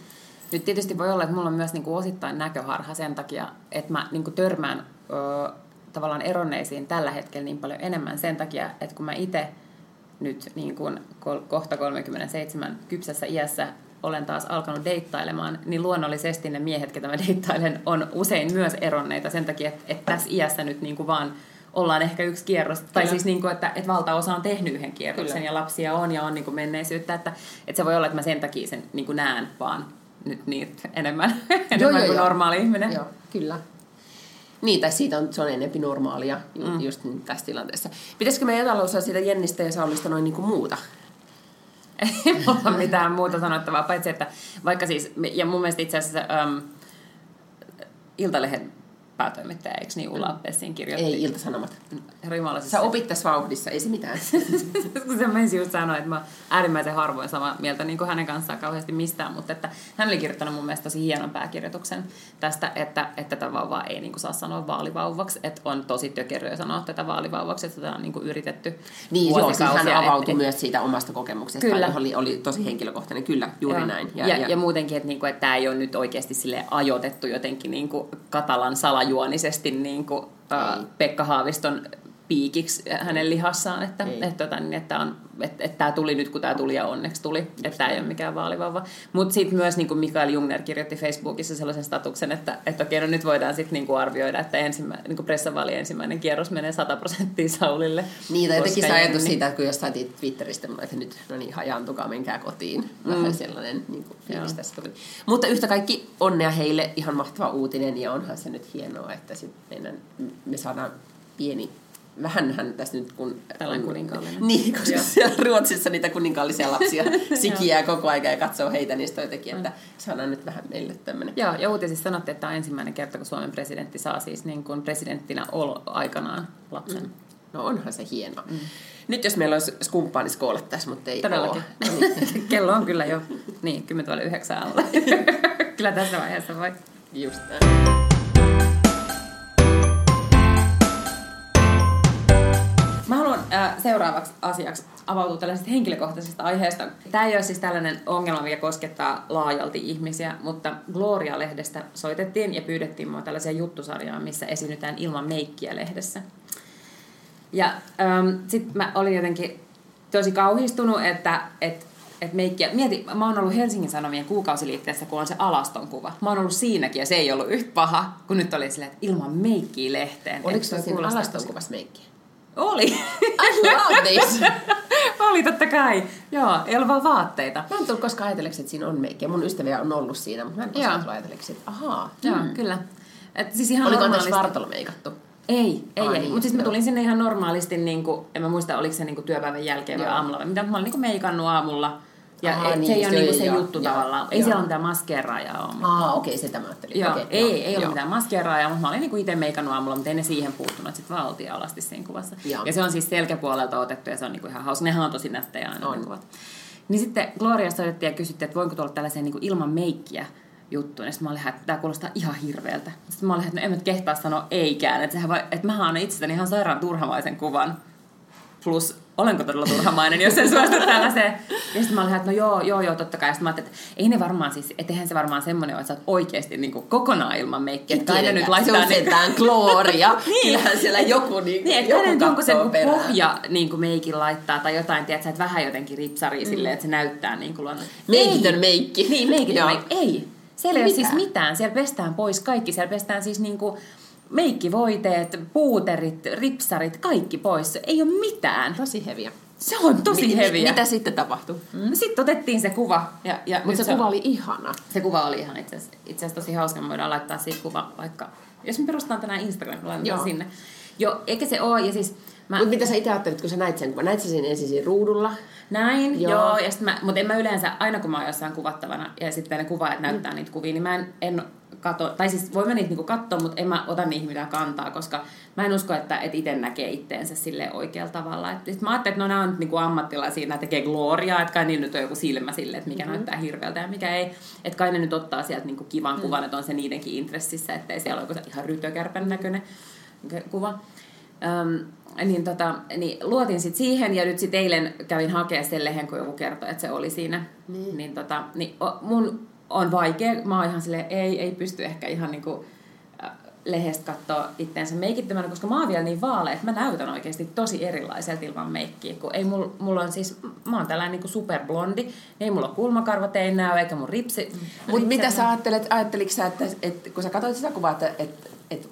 Nyt tietysti voi olla, että mulla on myös niinku osittain näköharha sen takia, että mä niinku törmään ö, tavallaan eronneisiin tällä hetkellä niin paljon enemmän sen takia, että kun mä itse nyt niin kuin kohta 37 kypsässä iässä olen taas alkanut deittailemaan, niin luonnollisesti ne miehet, ketä mä deittailen, on usein myös eronneita sen takia, että, että tässä iässä nyt niin kuin vaan ollaan ehkä yksi kierros, tai Kyllä. siis niin kuin, että, että valtaosa on tehnyt yhden kierroksen Kyllä. ja lapsia on ja on niin kuin menneisyyttä, että, että se voi olla, että mä sen takia sen niin kuin näen vaan nyt niin enemmän, enemmän joo, kuin joo. normaali ihminen. Joo, kyllä. Niin, tai siitä on, se on enempi normaalia ju, mm. just nyt tässä tilanteessa. Pitäisikö me jotain lausua siitä Jennistä ja Saulista noin niin kuin muuta? Ei mulla mitään muuta sanottavaa, paitsi että vaikka siis, ja mun mielestä itse asiassa um, Iltalehden päätoimittaja, eikö niin Ulla Pessin kirjoitti? Ei Ilta-Sanomat. Siis Sä opit tässä vauhdissa, ei se mitään. kun se menisi just sanoa, että mä oon äärimmäisen harvoin samaa mieltä niin kuin hänen kanssaan kauheasti mistään, mutta että hän oli kirjoittanut mun mielestä tosi hienon pääkirjoituksen tästä, että, että tätä vauvaa ei niin kuin saa sanoa vaalivauvaksi, että on tosi tökeröä sanoa tätä vaalivauvaksi, että tätä on niin kuin yritetty niin, joo, siis hän avautui et- myös siitä omasta kokemuksesta. Kyllä. Oli, oli, oli tosi henkilökohtainen, kyllä, juuri Joo. näin. Ja, ja, ja, ja muutenkin, että, niinku, että tämä ei ole nyt oikeasti sille ajoitettu jotenkin niinku katalan salajuonisesti niinku, ää, Ei. Pekka Haaviston piikiksi hänen lihassaan, että, Ei. että, tota, niin, että, on, että, että tämä tuli nyt, kun tämä tuli ja onneksi tuli, että tämä ei ole mikään vaalivauva. Mutta sitten myös niin kuin Mikael Jungner kirjoitti Facebookissa sellaisen statuksen, että, että okei, no nyt voidaan sitten niin kuin arvioida, että ensimmä, niin kuin pressavaali ensimmäinen kierros menee 100 prosenttia Saulille. Niin, tai jotenkin se ajatus siitä, että kun jossain Twitteristä, että nyt no niin, hajaantukaa, menkää kotiin. Vähän Mm. sellainen niin kuin, fiilis tässä tuli. Mutta yhtä kaikki onnea heille, ihan mahtava uutinen, ja onhan se nyt hienoa, että sit meidän, me saadaan pieni Vähänhän tässä nyt, kun... Tällainen kuninkaallinen. Niin, koska Joo. siellä Ruotsissa niitä kuninkaallisia lapsia sikiää koko aika ja katsoo heitä, niin sitten jotenkin, että saadaan nyt vähän meille tämmöinen. Joo, ja uutisissa sanottiin, että tämä on ensimmäinen kerta, kun Suomen presidentti saa siis niin kuin presidenttinä olo aikanaan lapsen. Mm. No onhan se hienoa. Mm. Nyt jos meillä olisi skumppaani tässä, mutta ei Todellakin. ole. Niin. Kello on kyllä jo, niin, 10 yhdeksän alla. kyllä tässä vaiheessa voi. Just näin. Seuraavaksi asiaksi avautua tällaisesta henkilökohtaisesta aiheesta. Tämä ei ole siis tällainen ongelma, mikä koskettaa laajalti ihmisiä, mutta Gloria-lehdestä soitettiin ja pyydettiin mua tällaisia juttusarjaa, missä esiinnytään ilman meikkiä lehdessä. Ja ähm, sitten mä olin jotenkin tosi kauhistunut, että et, et meikkiä, mieti, mä oon ollut Helsingin Sanomien kuukausiliitteessä, kun on se alaston kuva. Mä oon ollut siinäkin ja se ei ollut yhtä paha, kun nyt oli silleen, että ilman meikkiä lehteen. Oliko se siinä alaston kuvassa meikkiä? Oli. I love this! Oli totta kai. Joo, ei ollut vaan vaatteita. Mä en tullut koskaan ajatelleeksi, että siinä on meikkiä. Mun ystäviä on ollut siinä, mutta mä en koskaan tullut ajatelleeksi, että ahaa. Joo, kyllä. Et siis ihan Oliko normaalisti. anteeksi vartalo meikattu? Ei, ei, Ai ei. niin, Mutta siis mä tulin sinne ihan normaalisti, niin kuin, en mä muista, oliko se niin kuin työpäivän jälkeen vai aamulla vai mitä, mä olin niin kuin meikannut aamulla. Ja Aha, et, niin, se ei ole niin joo, kuin se joo, juttu joo, tavallaan. Ei joo. siellä ole mitään maskeeraajaa ole. Aa, okei, okay, sitä mä ajattelin. Joo, Okei, ei, joo, ei ollut joo. mitään maskeeraajaa, mutta mä olin niinku itse meikannut aamulla, mutta ei ne siihen puuttunut. Sitten vaan oltiin alasti siinä kuvassa. Joo. Ja se on siis selkäpuolelta otettu ja se on niinku ihan hauska. Nehän on tosi nättejä aina On. ne kuvat. Niin sitten Gloria soitettiin ja kysyttiin, että voinko tulla tällaiseen niinku ilman meikkiä juttuun. Ja sitten mä olin, että tämä kuulostaa ihan hirveältä. Sitten mä olin, että no en mä kehtaa sanoa eikään. Että, sehän vai, että mä annan itsestäni ihan sairaan turhamaisen kuvan. Plus olenko todella turhamainen, jos en suostu tällaiseen. Ja sitten mä olin, että no joo, joo, joo, totta kai. Ja sitten mä ajattelin, että ei ne varmaan siis, että eihän se varmaan semmoinen ole, että sä oot oikeasti niin kuin kokonaan ilman meikkiä. Että kai ne nyt laittaa... Se on niin, sentään klooria. niin. Kyllähän siellä joku, niin, niin että joku sen katsoo perään. pohja niin kuin meikin laittaa tai jotain, tiedätkö, että vähän jotenkin ripsarii mm. silleen, että se näyttää niin kuin luonnon. Meikitön Ei. meikki. Niin, meikitön meikki. Ei. Siellä ei ole siis Mitä? mitään. Siellä pestään pois kaikki. Siellä pestään siis niinku meikkivoiteet, puuterit, ripsarit, kaikki pois. Ei ole mitään. Tosi heviä. Se on tosi Mi- mi- heviä. Mitä sitten tapahtui? Mm. Sitten otettiin se kuva. Ja, ja Mutta se kuva oli ihana. se kuva oli ihan itse asiassa, itse asiassa tosi hauska. Me voidaan laittaa siitä kuva vaikka, jos me perustetaan tänään Instagram, laitetaan Joo. sinne. Joo, eikä se ole. Ja siis mä Mutta mitä sä itse ajattelit, kun sä näit sen kuvan? Näit sä sen ensin siinä ruudulla? näin, Joo. joo. ja mä, mutta en mä yleensä, aina kun mä oon jossain kuvattavana ja sitten ne kuvaajat näyttää niitä kuvia, niin mä en, en kato, tai siis voin mä niitä niinku katsoa, mutta en mä ota niihin mitään kantaa, koska mä en usko, että et itse näkee itteensä sille oikealla tavalla. Et sit mä ajattelin, että no nämä on nyt niinku ammattilaisia, nämä tekee gloriaa, että kai niillä nyt on joku silmä sille, että mikä mm-hmm. näyttää hirveältä ja mikä ei. Että kai ne nyt ottaa sieltä niinku kivan mm. kuvan, että on se niidenkin intressissä, ettei siellä ole joku ihan rytökärpän näköinen kuva. Öm, niin, tota, niin luotin sit siihen ja nyt sit eilen kävin hakea sen lehen, kun joku kertoi, että se oli siinä. Niin, niin, tota, niin o, mun on vaikea, mä oon ihan silleen, ei, ei pysty ehkä ihan niinku äh, lehestä katsoa itteensä meikittömänä, koska mä oon vielä niin vaalea, että mä näytän oikeasti tosi erilaiselta ilman meikkiä. Kun ei mulla, mulla on siis, mä oon tällainen niinku superblondi, ei mulla kulmakarvat ei näy, eikä mun ripsi. Mutta mitä ripset sä ajattelet, ajatteliko sä, että, että kun sä katsoit sitä kuvaa, että, että, että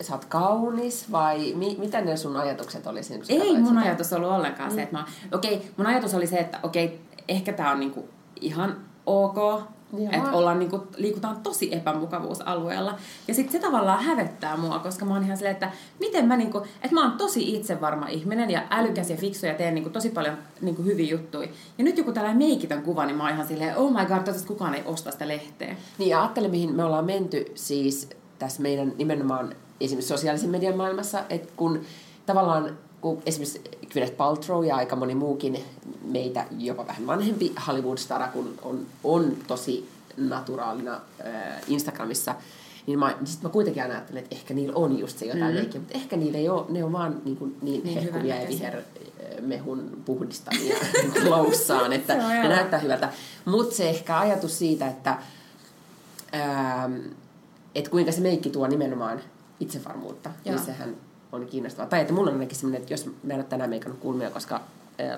sä oot kaunis vai mi, mitä ne sun ajatukset oli siinä, Ei mun sitä? ajatus ollut ollenkaan se, että mä... Okei, mun ajatus oli se, että okei, ehkä tää on niinku ihan ok. Että ollaan niinku, liikutaan tosi epämukavuusalueella. Ja sitten se tavallaan hävettää mua, koska mä oon ihan silleen, että miten mä niinku, että mä oon tosi itsevarma ihminen ja älykäs ja fiksu ja teen niinku tosi paljon niinku hyviä juttuja. Ja nyt joku tällainen meikitön kuva, niin mä oon ihan silleen, oh my god, toivottavasti kukaan ei osta sitä lehteä. Niin ja ajattele, mihin me ollaan menty siis tässä meidän nimenomaan esimerkiksi sosiaalisen median maailmassa, että kun tavallaan kun esimerkiksi Gwyneth Paltrow ja aika moni muukin meitä jopa vähän vanhempi Hollywood-stara, kun on, on tosi naturaalina äh, Instagramissa, niin mä, niin sit mä kuitenkin aina ajattelen, että ehkä niillä on just se jotain mm. leikkiä, mutta ehkä niillä ei ole, ne on vaan niin, kuin, niin, Niin hehkuvia ja vihermehun puhdistamia loussaan, että on ne näyttää hyvältä. Mutta se ehkä ajatus siitä, että ähm, et kuinka se meikki tuo nimenomaan itsevarmuutta, Joo. niin sehän on kiinnostavaa. Tai että mulla on ainakin semmoinen, että jos mä en ole tänään meikannut kulmia, koska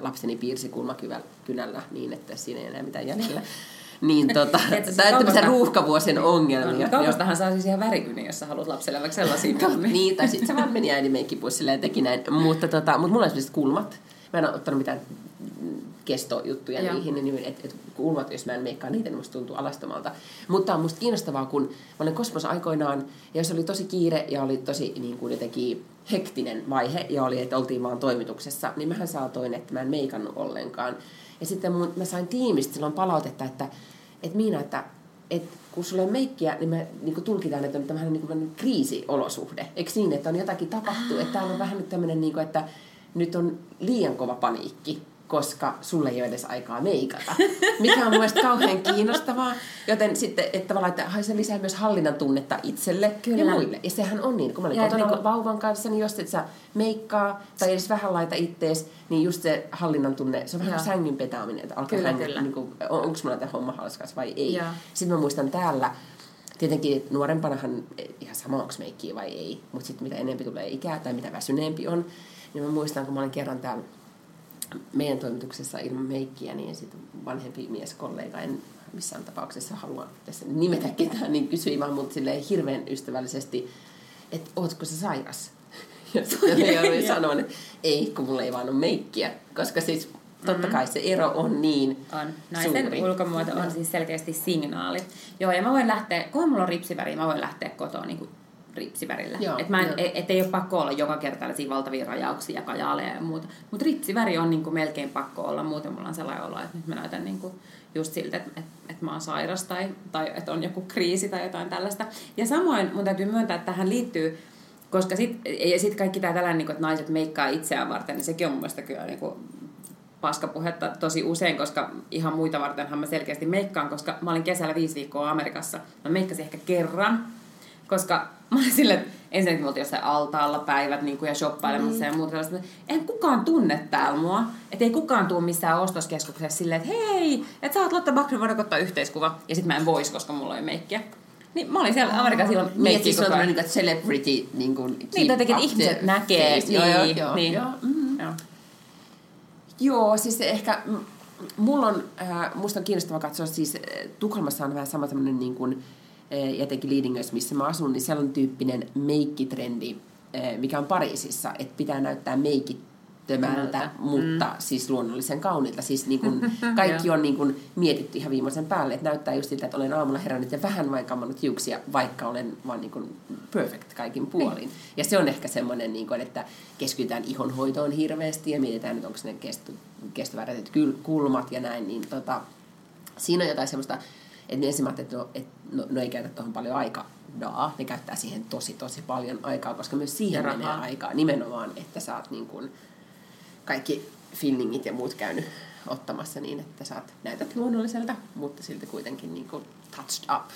lapseni piirsi kulmakynällä niin, että siinä ei enää mitään jäljellä. Niin tota, tai tämmöisiä kaukosta- ruuhkavuosien ongelmia. Joo. Kaupastahan saa siis ihan värikyni, jos sä haluat lapselle vaikka sellaisia kulmia. Niin, tai sitten se vaan meni äidin meikkipussille ja teki näin. Mutta, tota, mutta mulla on esimerkiksi kulmat. Mä en ole ottanut mitään kestojuttuja Joo. niihin, niin että et kulmat, jos mä en meikkaa niitä, niin musta tuntuu alastomalta. Mutta on musta kiinnostavaa, kun mä olin kosmos aikoinaan, ja jos oli tosi kiire ja oli tosi niin kuin jotenkin hektinen vaihe, ja oli, että oltiin vaan toimituksessa, niin mähän saatoin, että mä en meikannut ollenkaan. Ja sitten mun, mä sain tiimistä silloin palautetta, että, että Miina, että, että kun sulla on meikkiä, niin me niin tulkitaan, että on tämmöinen niin kuin kriisiolosuhde. Eikö niin, että on jotakin tapahtuu, että täällä on vähän nyt tämmöinen, niin kuin, että nyt on liian kova paniikki, koska sulle ei ole edes aikaa meikata. Mikä on mun mielestä kauhean kiinnostavaa. Joten sitten, että tavallaan, että se lisää myös hallinnan tunnetta itselle Kyllä. ja muille. Ja sehän on niin, kun mä olin Ja kotona niinku- vauvan kanssa, niin jos et sä meikkaa tai edes vähän laita ittees, niin just se hallinnan tunne, se on vähän kuin sängyn petaaminen, että alkaa Kyllä, kyllä. Niin kuin, on, onko mulla tämä homma hauskas vai ei. Joo. Sitten mä muistan täällä, tietenkin nuorempanahan ihan sama onko meikkiä vai ei, mutta sitten mitä enemmän tulee ikää tai mitä väsyneempi on, niin mä muistan, kun mä olin kerran täällä meidän toimituksessa ilman meikkiä, niin sitten vanhempi mieskollega, en missään tapauksessa halua tässä nimetä ketään, niin kysyi vaan mut silleen hirveän ystävällisesti, että ootko sä sairas? Ja sitten sanoa, että ei, kun mulla ei vaan ole meikkiä. Koska siis totta kai se ero on niin On. Naisen suuri. ulkomuoto on siis selkeästi signaali. Joo, ja mä voin lähteä, kun mulla on ripsiväri, mä voin lähteä kotoa niin kuin ripsivärillä. Joo, et mä en, joo. et, et ei ole pakko olla joka kerta tällaisia valtavia rajauksia ja kajaaleja ja muuta. Mutta ripsiväri on niin kuin melkein pakko olla, muuten mulla on sellainen olo, että nyt mä näytän niin kuin just siltä, että, että, että mä oon sairas tai, tai että on joku kriisi tai jotain tällaista. Ja samoin mun täytyy myöntää, että tähän liittyy koska sitten ja sit kaikki tämä tällainen, niin että naiset meikkaa itseään varten, niin sekin on mun mielestä kyllä niin kuin paskapuhetta tosi usein, koska ihan muita vartenhan mä selkeästi meikkaan, koska mä olin kesällä viisi viikkoa Amerikassa. Mä meikkasin ehkä kerran. Koska mä olin silleen, että ensinnäkin me oltiin jossain altaalla päivät niin kuin, ja shoppailemassa mm. ja muuta sellaista. En kukaan tunne täällä mua. Että ei kukaan tuu missään ostoskeskuksessa silleen, että hei, että sä oot Lotta Bakri, voidaanko ottaa yhteiskuva? Ja sit mä en vois, koska mulla ei meikkiä. Niin mä olin siellä Amerikassa silloin Niin, että siis on tämmöinen niin celebrity niin kuin, Niin, jotenkin, että ihmiset näkee. Joo, joo, joo. niin. joo. Mm. Joo. Joo, siis ehkä mulla on, äh, musta on kiinnostava katsoa, siis äh, Tukholmassa on vähän sama tämmöinen niin kuin, äh, jotenkin Leadingössä, missä mä asun, niin siellä on tyyppinen meikkitrendi, äh, mikä on Pariisissa, että pitää näyttää meikittömältä, Tömältä. mutta mm. siis luonnollisen kaunilta. Siis niin kuin, kaikki on niin kuin mietitty ihan viimeisen päälle, että näyttää just siltä, että olen aamulla herännyt ja vähän vain kammannut hiuksia, vaikka olen vaan niin kuin perfect kaikin puolin. Niin. Ja se on ehkä semmoinen, niin kuin, että keskitytään ihonhoitoon hirveästi ja mietitään nyt, onko ne kesto, kestoväärät kulmat ja näin, niin tota, siinä on jotain semmoista, että ensin mä ajattelin, että no, et, no, no ei käytä tuohon paljon aikaa. Daa, ne käyttää siihen tosi tosi paljon aikaa, koska myös siihen Ja menee rahaa. aikaa nimenomaan, että sä oot niin kuin kaikki fillingit ja muut käynyt ottamassa niin, että saat näytät luonnolliselta, mutta silti kuitenkin niin kuin touched up.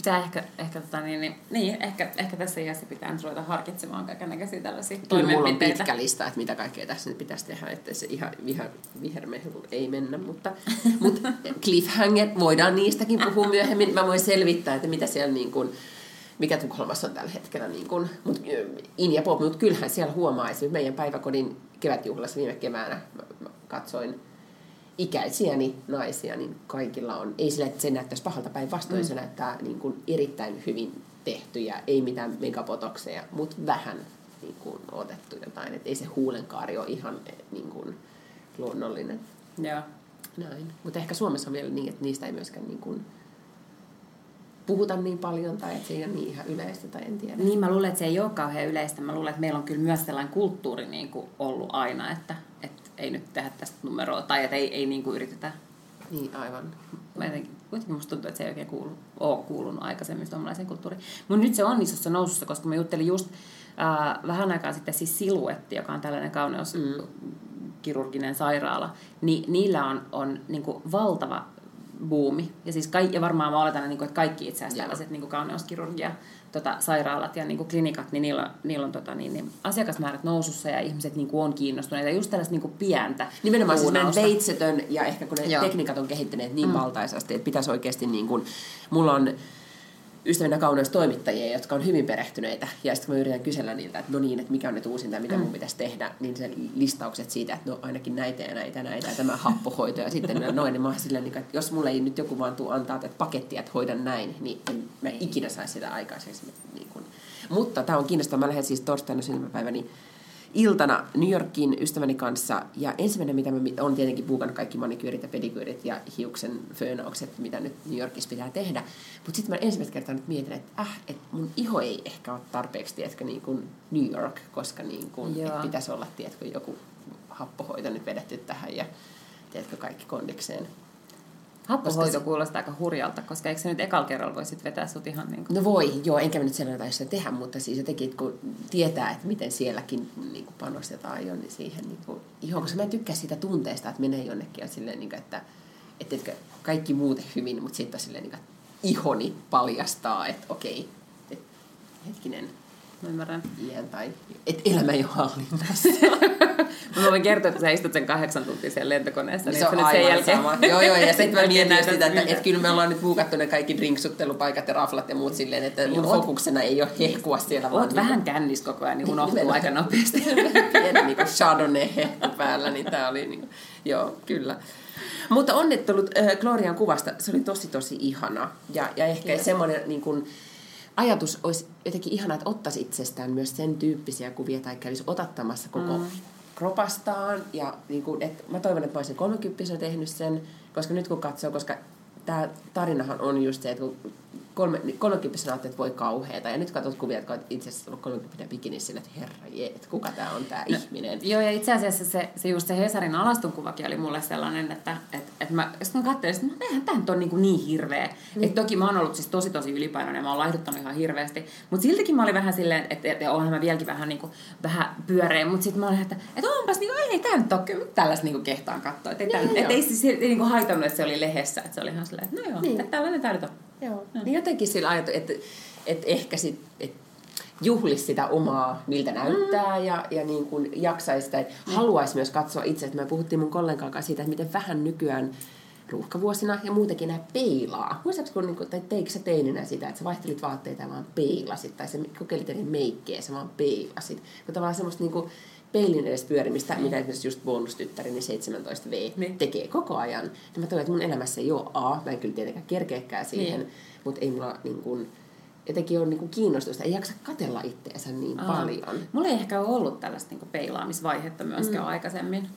Pitää ehkä, ehkä, tota, niin, niin, niin, ehkä, ehkä tässä iässä pitää nyt ruveta harkitsemaan kaikenlaisia tällaisia Kyllä mulla on toimenpiteitä. pitkä lista, että mitä kaikkea tässä nyt pitäisi tehdä, että se ihan viha, vihermehu ei mennä, mutta, mutta cliffhanger, voidaan niistäkin puhua myöhemmin. Mä voin selvittää, että mitä siellä niin kuin, mikä Tukholmassa on tällä hetkellä. Niin kuin, mut, in ja pop, mutta kyllähän siellä huomaa, esimerkiksi meidän päiväkodin kevätjuhlassa viime keväänä mä, mä katsoin ikäisiäni naisia, niin kaikilla on, ei sillä, että se näyttäisi pahalta päinvastoin, mm. se näyttää niin kuin erittäin hyvin tehtyjä, ei mitään megapotokseja, mutta vähän niin kuin otettu jotain, että ei se huulenkaari ole ihan eh, niin kuin luonnollinen. Joo. Näin. Mutta ehkä Suomessa on vielä niin, että niistä ei myöskään niin kuin puhuta niin paljon tai että se ei ole niin ihan yleistä tai en tiedä. Niin, mä luulen, että se ei ole kauhean yleistä. Mä luulen, että meillä on kyllä myös sellainen kulttuuri niin kuin ollut aina, että ei nyt tehdä tästä numeroa tai että ei, ei niin kuin yritetä. Niin, aivan. Mä jotenkin, kuitenkin musta tuntuu, että se ei oikein kuulu, ole kuulunut aikaisemmin suomalaiseen kulttuuriin. Mutta nyt se on isossa nousussa, koska mä juttelin just äh, vähän aikaa sitten siis Siluetti, joka on tällainen kauneus Mm. kirurginen sairaala, niin niillä on, on niin kuin valtava buumi. Ja, siis kaikki, ja varmaan mä oletan, että kaikki itse asiassa tällaiset niin kauneuskirurgia tota, sairaalat ja niin kuin klinikat, niin niillä, niillä on tota, niin, niin, asiakasmäärät nousussa ja ihmiset niin kuin, on kiinnostuneita. Just tällaista niin kuin, pientä Nimenomaan siis puunausta. veitsetön ja ehkä kun ne Joo. tekniikat on kehittyneet niin mm. valtaisasti, että pitäisi oikeasti niin kuin, mulla on ystävinä kauneustoimittajia, jotka on hyvin perehtyneitä, ja sitten kun mä yritän kysellä niiltä, että no niin, että mikä on nyt uusinta ja mitä mm. mun pitäisi tehdä, niin se listaukset siitä, että no ainakin näitä ja näitä ja näitä ja tämä happohoito ja sitten noin, niin mä oon silleen, niin että jos mulle ei nyt joku vaan tuu antaa tätä pakettia, että hoidan näin, niin en mä ikinä saisi sitä aikaiseksi. Niin kuin. Mutta tämä on kiinnostavaa, mä lähden siis torstaina syntymäpäiväni iltana New Yorkin ystäväni kanssa. Ja ensimmäinen, mitä mä on tietenkin puukannut kaikki manikyyrit ja pedikyyrit ja hiuksen föönaukset, mitä nyt New Yorkissa pitää tehdä. Mutta sitten mä ensimmäistä kertaa nyt mietin, että äh, että mun iho ei ehkä ole tarpeeksi, tiedätkö, niin kuin New York, koska niin kuin, pitäisi olla, tiedätkö, joku happohoito nyt vedetty tähän ja tiedätkö, kaikki kondikseen. Happohoito Koska se- kuulostaa aika hurjalta, koska eikö se nyt ekalla kerralla voi sit vetää sut ihan niin kuin... No voi, joo, enkä mä nyt sen jotain sitä tehdä, mutta siis jotenkin, kun tietää, että miten sielläkin niin kuin panostetaan jo niin siihen niin kuin, ihoon, koska mä en tykkää siitä tunteesta, että menee jonnekin ja silleen, niin kuin, että, että, että kaikki muuten hyvin, mutta sitten silleen, niin kuin, ihoni paljastaa, että okei, että hetkinen, Mä ymmärrän. iän tai että elämä ei ole hallinnassa. Mä voin kertoa, että sä istut sen kahdeksan tuntia siellä lentokoneessa, niin se on nyt aivan sen jälkeen... sama. Joo, joo, ja sitten mä mietin sitä, että, miltä. että kyllä me ollaan nyt buukattu ne kaikki drinksuttelupaikat ja raflat ja muut silleen, että mun Oot- fokuksena ei ole hehkua siellä. vaan Oot niin vähän kännis koko ajan, niin unohtuu Nimenomaan. aika nopeasti. pieni niin Chardonnay hehku päällä, niin tämä oli niin kuin, joo, kyllä. Mutta onnittelut äh, Glorian kuvasta, se oli tosi tosi ihana. Ja, ja ehkä semmoinen niin kuin, ajatus olisi jotenkin ihana, että ottaisi itsestään myös sen tyyppisiä kuvia tai kävisi otattamassa koko mm. kropastaan. Ja niin kuin, että mä toivon, että mä olisin 30 tehnyt sen, koska nyt kun katsoo, koska tämä tarinahan on just se, että kun kolme, 30 ajattelet, että voi kauheeta. Ja nyt katsot kuvia, että itse asiassa ollut 30 bikinissä sillä, että herra jee, että kuka tämä on tämä ihminen. Joo, ja itse asiassa se, se just se Hesarin alastonkuvakin oli mulle sellainen, että et, et mä, sit mä katselin, että no, eihän tämä nyt ole niin, kuin niin hirveä. Mm. Et toki mä oon ollut siis tosi tosi ylipainoinen ja mä oon laihduttanut ihan hirveästi. Mutta siltikin mä olin vähän silleen, että et, et, onhan mä vieläkin vähän, niin kuin, vähän pyöreä. Mutta sitten mä olin, että et onpas, niin kuin, ei tämä nyt ole kyllä tällaista niin kuin kehtaan katsoa. Että ei, Niin, niin, et, joo. ei siis ei, niin kuin haitannut, että se oli lehdessä. Että se oli ihan silleen, että no joo, Niin. niin. että tällainen tämä nyt on. Joo. Niin jotenkin sillä ajatu, että, et ehkä sit, et juhlisi sitä omaa, miltä näyttää mm. ja, ja niin kuin jaksaisi sitä. Mm. Haluaisi myös katsoa itse, että me puhuttiin mun kollegan kanssa siitä, että miten vähän nykyään ruuhkavuosina ja muutenkin nämä peilaa. Muistatko, kun, niin kuin, tai teikö sä teininä sitä, että sä vaihtelit vaatteita ja vaan peilasit, tai sä kokeilit eri meikkejä ja vaan peilasit. Kun tavallaan semmoista niin kuin, peilin edes pyörimistä, mm. mitä esimerkiksi just bonustyttärini 17V mm. tekee koko ajan. Ja mä toivon, että mun elämässä ei ole A, mä en kyllä tietenkään kerkeäkään siihen, mm. mutta ei mulla niin kuin, jotenkin ole niin kuin kiinnostusta, ei jaksa katella itteensä niin Aa. paljon. Mulla ei ehkä ole ollut tällaista niin peilaamisvaihetta myöskään mm. aikaisemmin.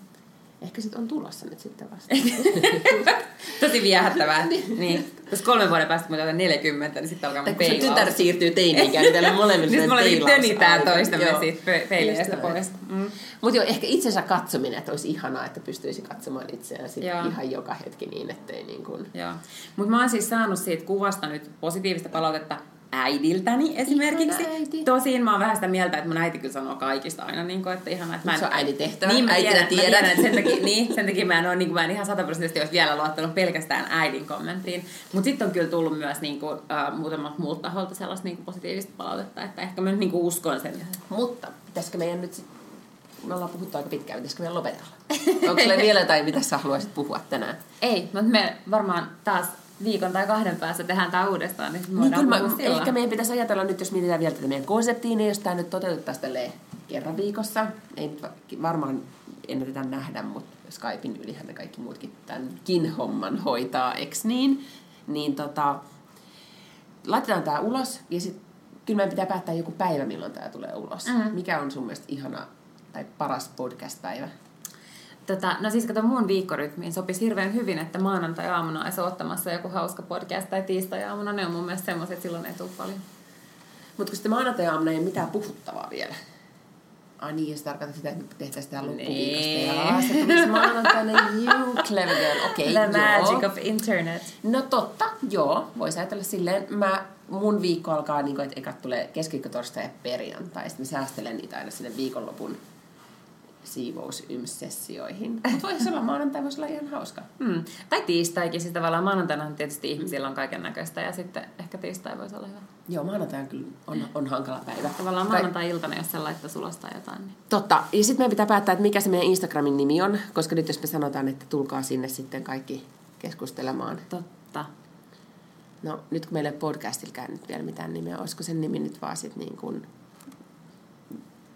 Ehkä sit on tulossa nyt sitten vasta. Tosi viehättävää. niin. Jos kolmen vuoden päästä, kun mä 40, niin sitten alkaa mun peilaus. kun tytär siirtyy teini-ikään, niin täällä molemmilla Nyt molemmat tönitään toistamme siitä peileistä pois. Mm. Mutta joo, ehkä itsensä katsominen, että olisi ihanaa, että pystyisi katsomaan itseään sit ihan joka hetki niin, ettei niin kuin... Joo. Mutta mä oon siis saanut siitä kuvasta nyt positiivista palautetta äidiltäni esimerkiksi. Äiti. Tosin mä oon vähän sitä mieltä, että mun äiti kyllä sanoo kaikista aina, niin kuin, että ihan, että mä en... Se on äidin tehtävä, niin, mä äitinä tiedän, tiedän. että sen takia, niin, sen takia mä en, ole, niin kuin, mä en ihan sataprosenttisesti olisi vielä luottanut pelkästään äidin kommenttiin. Mutta sitten on kyllä tullut myös niin kuin, uh, muutamat muut taholta sellaista niin kuin positiivista palautetta, että ehkä mä niin kuin uskon sen. Mutta pitäisikö meidän nyt me ollaan puhuttu aika pitkään, pitäisikö meidän lopetella? Onko sulla vielä jotain, mitä sä haluaisit puhua tänään? Ei, mutta me varmaan taas viikon tai kahden päästä tehdään tämä uudestaan, niin, niin kyllä mä, ehkä meidän pitäisi ajatella nyt, jos mietitään vielä tätä meidän konseptiin, niin jos tämä nyt toteutettaisiin kerran viikossa, ei nyt varmaan ennätetä nähdä, mutta Skypein ylihän ne kaikki muutkin tämänkin homman hoitaa, eks niin? Niin tota, laitetaan tämä ulos ja sitten kyllä meidän pitää päättää joku päivä, milloin tämä tulee ulos. Mm-hmm. Mikä on sun mielestä ihana tai paras podcast-päivä? Tota, no siis kato mun viikkorytmiin sopisi hirveän hyvin, että maanantai-aamuna olisi ottamassa joku hauska podcast tai tiistai-aamuna. Ne on mun mielestä semmoiset, silloin ei tule paljon. Mutta kun sitten maanantai-aamuna ei ole mitään puhuttavaa vielä. Ai niin, se tarkoittaa sitä, että tehtäisiin tähän loppuviikosta. Nee. Ja se tulisi maanantaina, you clever girl. Okei, okay, The joo. magic of internet. No totta, joo. Voisi ajatella silleen. Mä, mun viikko alkaa niin kuin, että ekat tulee keskiviikko, torstai ja perjantai. Sitten mä säästelen niitä aina sinne viikonlopun siivousyms-sessioihin. Mutta voisi olla maanantai, voisi olla ihan hauska. Hmm. Tai tiistaikin, siis tavallaan maanantaina tietysti ihmisillä on kaiken näköistä ja sitten ehkä tiistai voisi olla hyvä. Joo, maanantai on kyllä on, on hankala päivä. Tavallaan maanantai-iltana, jos sen laittaa sulostaa jotain. Niin. Totta. Ja sitten meidän pitää päättää, että mikä se meidän Instagramin nimi on, koska nyt jos me sanotaan, että tulkaa sinne sitten kaikki keskustelemaan. Totta. No nyt kun meillä ei podcastilkään nyt vielä mitään nimeä, olisiko sen nimi nyt vaan sitten niin kuin,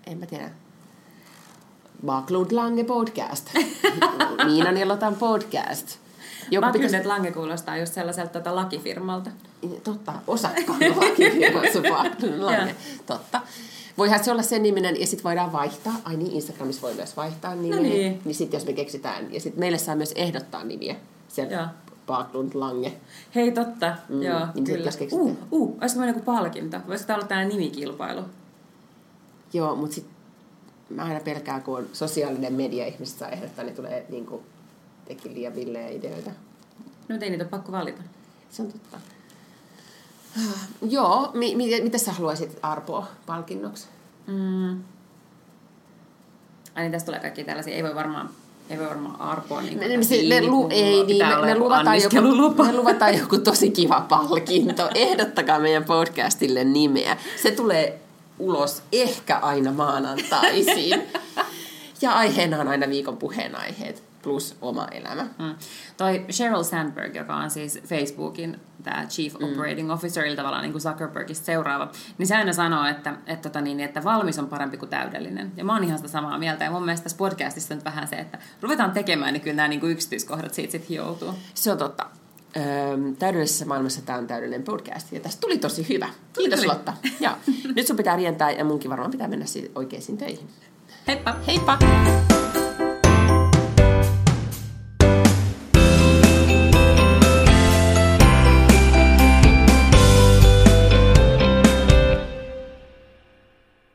en mä tiedä, Backlund Lange podcast. Niinan ja Lotan podcast. Joku pitäisi... Lange kuulostaa just sellaiselta tota lakifirmalta. Totta, osakkaan lakifirmassa Backlund Lange. Totta. Voihan se olla sen niminen, ja sitten voidaan vaihtaa. Ai niin, Instagramissa voi myös vaihtaa nimiä. No niin. Niin sitten jos me keksitään, ja sitten meille saa myös ehdottaa nimiä. Se Backlund Lange. Hei, totta. Mm. Joo, niin kyllä. Uh, uh, olisiko meillä joku palkinto? Voisiko tämä olla tällainen nimikilpailu? Joo, mutta sitten mä aina pelkään, kun on sosiaalinen media ihmiset saa ehdottaa, niin tulee niin kuin, tekin liian villejä ideoita. No ei niitä ole pakko valita. Se on totta. Joo, mi- mi- mitä sä haluaisit Arpoa palkinnoksi? Mm. Ai niin, tästä tulee kaikki tällaisia, ei voi varmaan ei voi varmaan arpoa niin me, me, lu, ei, niin, me, me, luvataan joku, me luvataan joku tosi kiva palkinto. Ehdottakaa meidän podcastille nimeä. Se tulee ulos ehkä aina maanantaisin. ja aiheena on aina viikon puheenaiheet plus oma elämä. Mm. Toi Sheryl Sandberg, joka on siis Facebookin tämä Chief mm. Operating Officer, eli tavallaan niin kuin Zuckerbergista seuraava, niin se aina sanoo, että, että, tota niin, että valmis on parempi kuin täydellinen. Ja mä oon ihan sitä samaa mieltä. Ja mun mielestä tässä podcastissa on vähän se, että ruvetaan tekemään, niin kyllä nämä niin kuin yksityiskohdat siitä sitten hioutuu. Se on totta. Öö, täydellisessä maailmassa tämä on täydellinen podcast. Ja tästä tuli tosi hyvä. Kiitos tuli. Lotta. Ja, nyt sun pitää rientää ja munkin varmaan pitää mennä oikeisiin töihin. Heippa! Heippa!